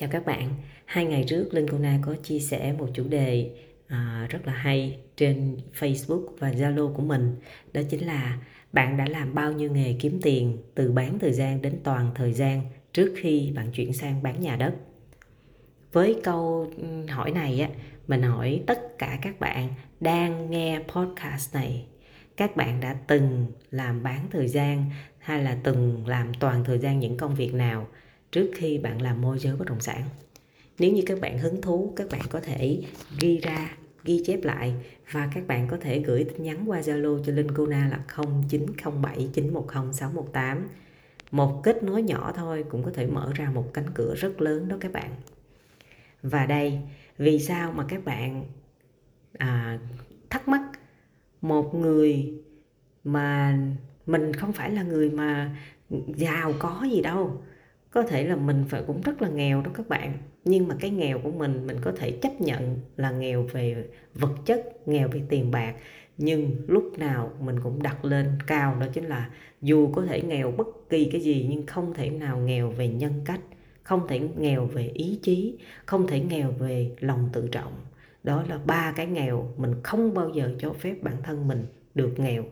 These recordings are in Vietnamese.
Chào các bạn, hai ngày trước Linh Cô Na có chia sẻ một chủ đề à, rất là hay trên Facebook và Zalo của mình. Đó chính là bạn đã làm bao nhiêu nghề kiếm tiền từ bán thời gian đến toàn thời gian trước khi bạn chuyển sang bán nhà đất? Với câu hỏi này á, mình hỏi tất cả các bạn đang nghe podcast này các bạn đã từng làm bán thời gian hay là từng làm toàn thời gian những công việc nào? Trước khi bạn làm môi giới bất động sản. Nếu như các bạn hứng thú các bạn có thể ghi ra ghi chép lại và các bạn có thể gửi tin nhắn qua Zalo cho Linh kuna là 0907 910 618 một kết nối nhỏ thôi cũng có thể mở ra một cánh cửa rất lớn đó các bạn. Và đây vì sao mà các bạn à, thắc mắc một người mà mình không phải là người mà giàu có gì đâu có thể là mình phải cũng rất là nghèo đó các bạn. Nhưng mà cái nghèo của mình mình có thể chấp nhận là nghèo về vật chất, nghèo về tiền bạc. Nhưng lúc nào mình cũng đặt lên cao đó chính là dù có thể nghèo bất kỳ cái gì, nhưng không thể nào nghèo về nhân cách, không thể nghèo về ý chí, không thể nghèo về lòng tự trọng. Đó là ba cái nghèo mình không bao giờ cho phép bản thân mình được nghèo.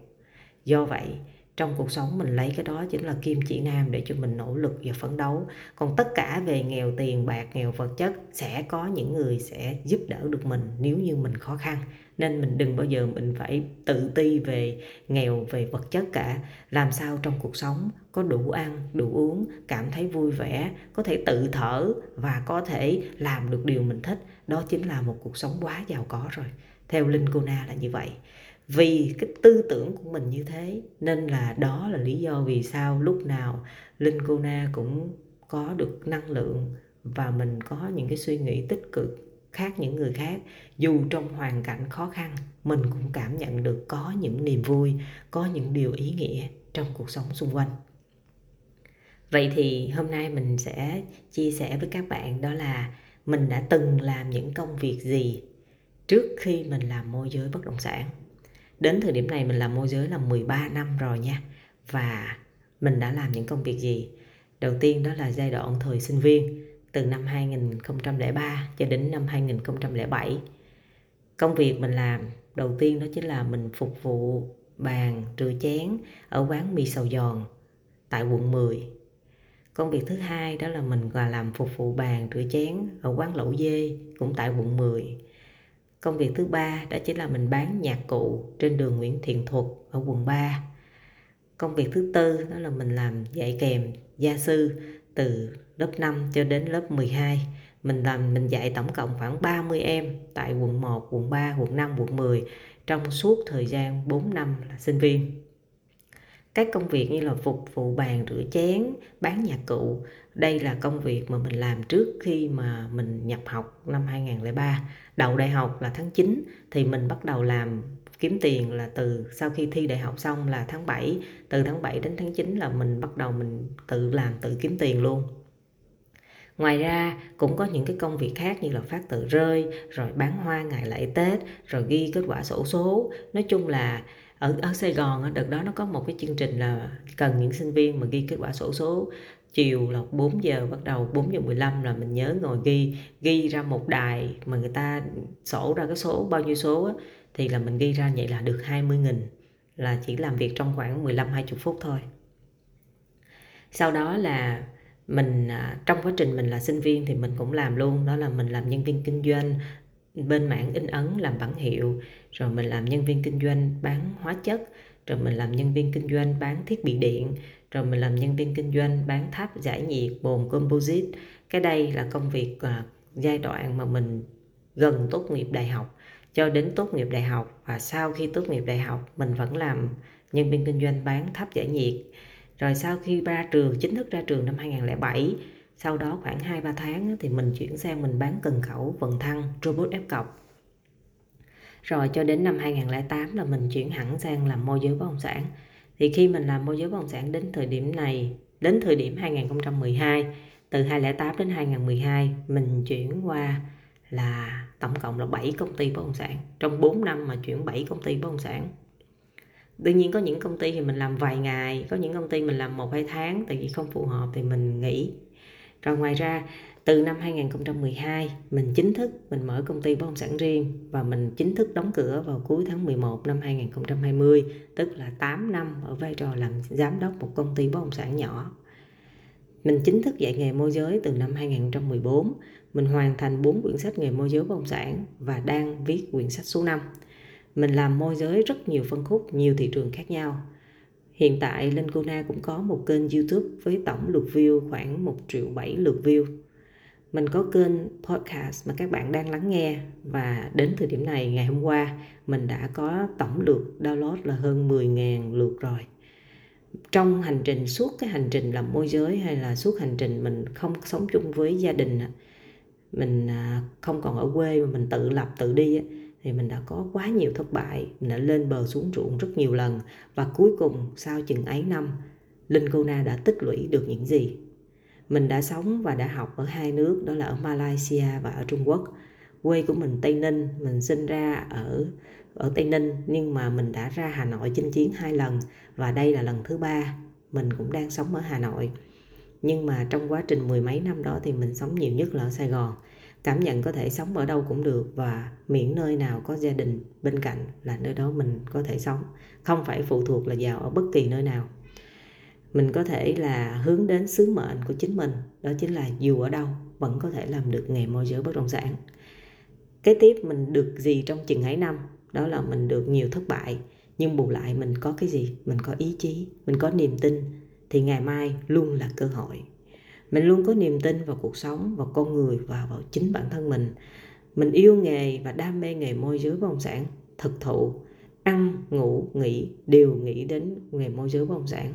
Do vậy trong cuộc sống mình lấy cái đó chính là kim chỉ nam để cho mình nỗ lực và phấn đấu. Còn tất cả về nghèo tiền, bạc, nghèo vật chất sẽ có những người sẽ giúp đỡ được mình nếu như mình khó khăn. Nên mình đừng bao giờ mình phải tự ti về nghèo, về vật chất cả. Làm sao trong cuộc sống có đủ ăn, đủ uống, cảm thấy vui vẻ, có thể tự thở và có thể làm được điều mình thích, đó chính là một cuộc sống quá giàu có rồi. Theo linh cô na là như vậy vì cái tư tưởng của mình như thế. Nên là đó là lý do vì sao lúc nào linh cô na cũng có được năng lượng và mình có những cái suy nghĩ tích cực khác những người khác. Dù trong hoàn cảnh khó khăn, mình cũng cảm nhận được có những niềm vui, có những điều ý nghĩa trong cuộc sống xung quanh. Vậy thì hôm nay mình sẽ chia sẻ với các bạn đó là mình đã từng làm những công việc gì trước khi mình làm môi giới bất động sản? Đến thời điểm này mình làm môi giới là 13 năm rồi nha. Và mình đã làm những công việc gì? Đầu tiên đó là giai đoạn thời sinh viên, Từ năm 2003 cho đến năm 2007 Công việc mình làm đầu tiên đó chính là mình phục vụ bàn rửa chén ở quán mì sầu giòn tại quận 10 Công việc thứ hai đó là mình là làm phục vụ bàn rửa chén ở quán lẩu dê cũng tại quận 10 Công việc thứ ba đó chính là mình bán nhạc cụ trên đường Nguyễn Thiện Thuật ở quận 3. Công việc thứ tư đó là mình làm dạy kèm gia sư từ lớp 5 cho đến lớp 12. Mình làm mình dạy tổng cộng khoảng 30 em tại quận 1, quận 3, quận 5, quận 10 trong suốt thời gian 4 năm là sinh viên các công việc như là phục vụ bàn rửa chén bán nhạc cụ đây là công việc mà mình làm trước khi mà mình nhập học năm 2003 đầu đại học là tháng 9 thì mình bắt đầu làm kiếm tiền là từ sau khi thi đại học xong là tháng 7 từ tháng 7 đến tháng 9 là mình bắt đầu mình tự làm tự kiếm tiền luôn. Ngoài ra cũng có những cái công việc khác như là phát tờ rơi, rồi bán hoa ngày lễ Tết, rồi ghi kết quả sổ số. Nói chung là ở ở Sài Gòn đợt đó nó có một cái chương trình là cần những sinh viên mà ghi kết quả sổ số chiều là 4 giờ bắt đầu 4 giờ 15 là mình nhớ ngồi ghi ghi ra một đài mà người ta sổ ra cái số bao nhiêu số á, thì là mình ghi ra vậy là được 20 nghìn là chỉ làm việc trong khoảng 15 20 phút thôi. Sau đó là mình à, trong quá trình mình là sinh viên thì mình cũng làm luôn đó là mình làm nhân viên kinh doanh bên mảng in ấn làm bản hiệu rồi mình làm nhân viên kinh doanh bán hóa chất rồi mình làm nhân viên kinh doanh bán thiết bị điện rồi mình làm nhân viên kinh doanh bán tháp giải nhiệt bồn composite. Cái đây là công việc à, giai đoạn mà mình gần tốt nghiệp đại học cho đến tốt nghiệp đại học và sau khi tốt nghiệp đại học mình vẫn làm nhân viên kinh doanh bán tháp giải nhiệt. Rồi sau khi ra trường chính thức ra trường năm 2007 sau đó khoảng 2-3 tháng thì mình chuyển sang mình bán cần khẩu vận thăng robot ép cọc. Rồi cho đến năm 2008 là mình chuyển hẳn sang làm môi giới bất động sản. Thì khi mình làm môi giới bất động sản đến thời điểm này, đến thời điểm 2012 từ 2008 đến 2012 mình chuyển qua là tổng cộng là 7 công ty bất động sản. Trong 4 năm mà chuyển 7 công ty bất động sản. Đương nhiên có những công ty thì mình làm vài ngày, có những công ty mình làm một, hai tháng, tại vì không phù hợp thì mình nghỉ rồi ngoài ra, từ năm 2012 mình chính thức, mình mở công ty bất động sản riêng và mình chính thức đóng cửa vào cuối tháng 11 năm 2020 tức là 8 năm ở vai trò làm giám đốc một công ty bất động sản nhỏ. Mình chính thức dạy nghề môi giới từ năm 2014 mình hoàn thành 4 quyển sách nghề môi giới bất động sản và đang viết quyển sách số 5 mình làm môi giới rất nhiều phân khúc, nhiều thị trường khác nhau. Hiện tại Linh Cô Na cũng có một kênh YouTube với tổng lượt view khoảng 1 triệu 7 lượt view. Mình có kênh podcast mà các bạn đang lắng nghe và đến thời điểm này, ngày hôm qua, mình đã có tổng lượt download là hơn 10.000 lượt rồi. Trong hành trình, suốt cái hành trình làm môi giới hay là suốt hành trình mình không sống chung với gia đình mình à, không còn ở quê mà mình tự lập, tự đi thì mình đã có quá nhiều thất bại, mình đã lên bờ xuống ruộng rất nhiều lần. Và cuối cùng, sau chừng ấy năm, linh cô na đã tích lũy được những gì? Mình đã sống và đã học ở hai nước, đó là ở Malaysia và ở Trung Quốc. Quê của mình Tây Ninh, mình sinh ra ở ở Tây Ninh, nhưng mà mình đã ra Hà Nội chinh chiến hai lần và đây là lần thứ ba mình cũng đang sống ở Hà Nội. Nhưng mà trong quá trình mười mấy năm đó thì mình sống nhiều nhất là ở Sài Gòn cảm nhận có thể sống ở đâu cũng được và miễn nơi nào có gia đình bên cạnh là nơi đó mình có thể sống. Không phải phụ thuộc là vào ở bất kỳ nơi nào. Mình có thể là hướng đến sứ mệnh của chính mình, đó chính là dù ở đâu vẫn có thể làm được nghề môi giới bất động sản. Kế tiếp, mình được gì trong chừng ấy năm? Đó là mình được nhiều thất bại, nhưng bù lại mình có cái gì? Mình có ý chí, mình có niềm tin, thì ngày mai luôn là cơ hội mình luôn có niềm tin vào cuộc sống vào con người và vào chính bản thân mình mình yêu nghề và đam mê nghề môi giới bất động sản thực thụ ăn ngủ nghỉ đều nghĩ đến nghề môi giới bất động sản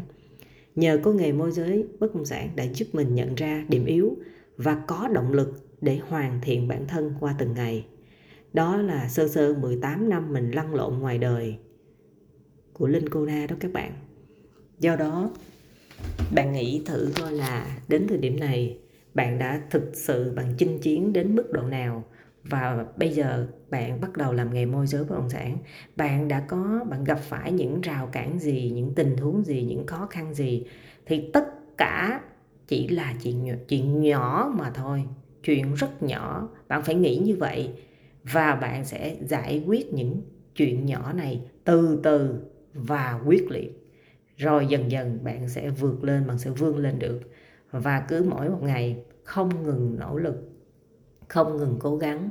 Nhờ có nghề môi giới bất động sản đã giúp mình nhận ra điểm yếu và có động lực để hoàn thiện bản thân qua từng ngày. Đó là sơ sơ 18 năm mình lăn lộn ngoài đời của Linh Cô Na đó các bạn. Do đó, bạn nghĩ thử coi là đến thời điểm này, bạn đã thực sự bạn chinh chiến đến mức độ nào? Và bây giờ bạn bắt đầu làm nghề môi giới bất động sản, bạn đã có, bạn gặp phải những rào cản gì, những tình huống gì, những khó khăn gì? Thì tất cả chỉ là chuyện chuyện nhỏ mà thôi, chuyện rất nhỏ. Bạn phải nghĩ như vậy và bạn sẽ giải quyết những chuyện nhỏ này từ từ và quyết liệt rồi dần dần bạn sẽ vượt lên, bạn sẽ vươn lên được. Và cứ mỗi một ngày, không ngừng nỗ lực, không ngừng cố gắng,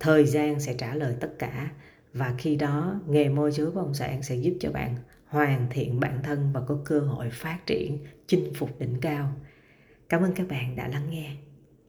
thời gian sẽ trả lời tất cả. Và khi đó, nghề môi giới bất động sản sẽ giúp cho bạn hoàn thiện bản thân và có cơ hội phát triển, chinh phục đỉnh cao. Cảm ơn các bạn đã lắng nghe.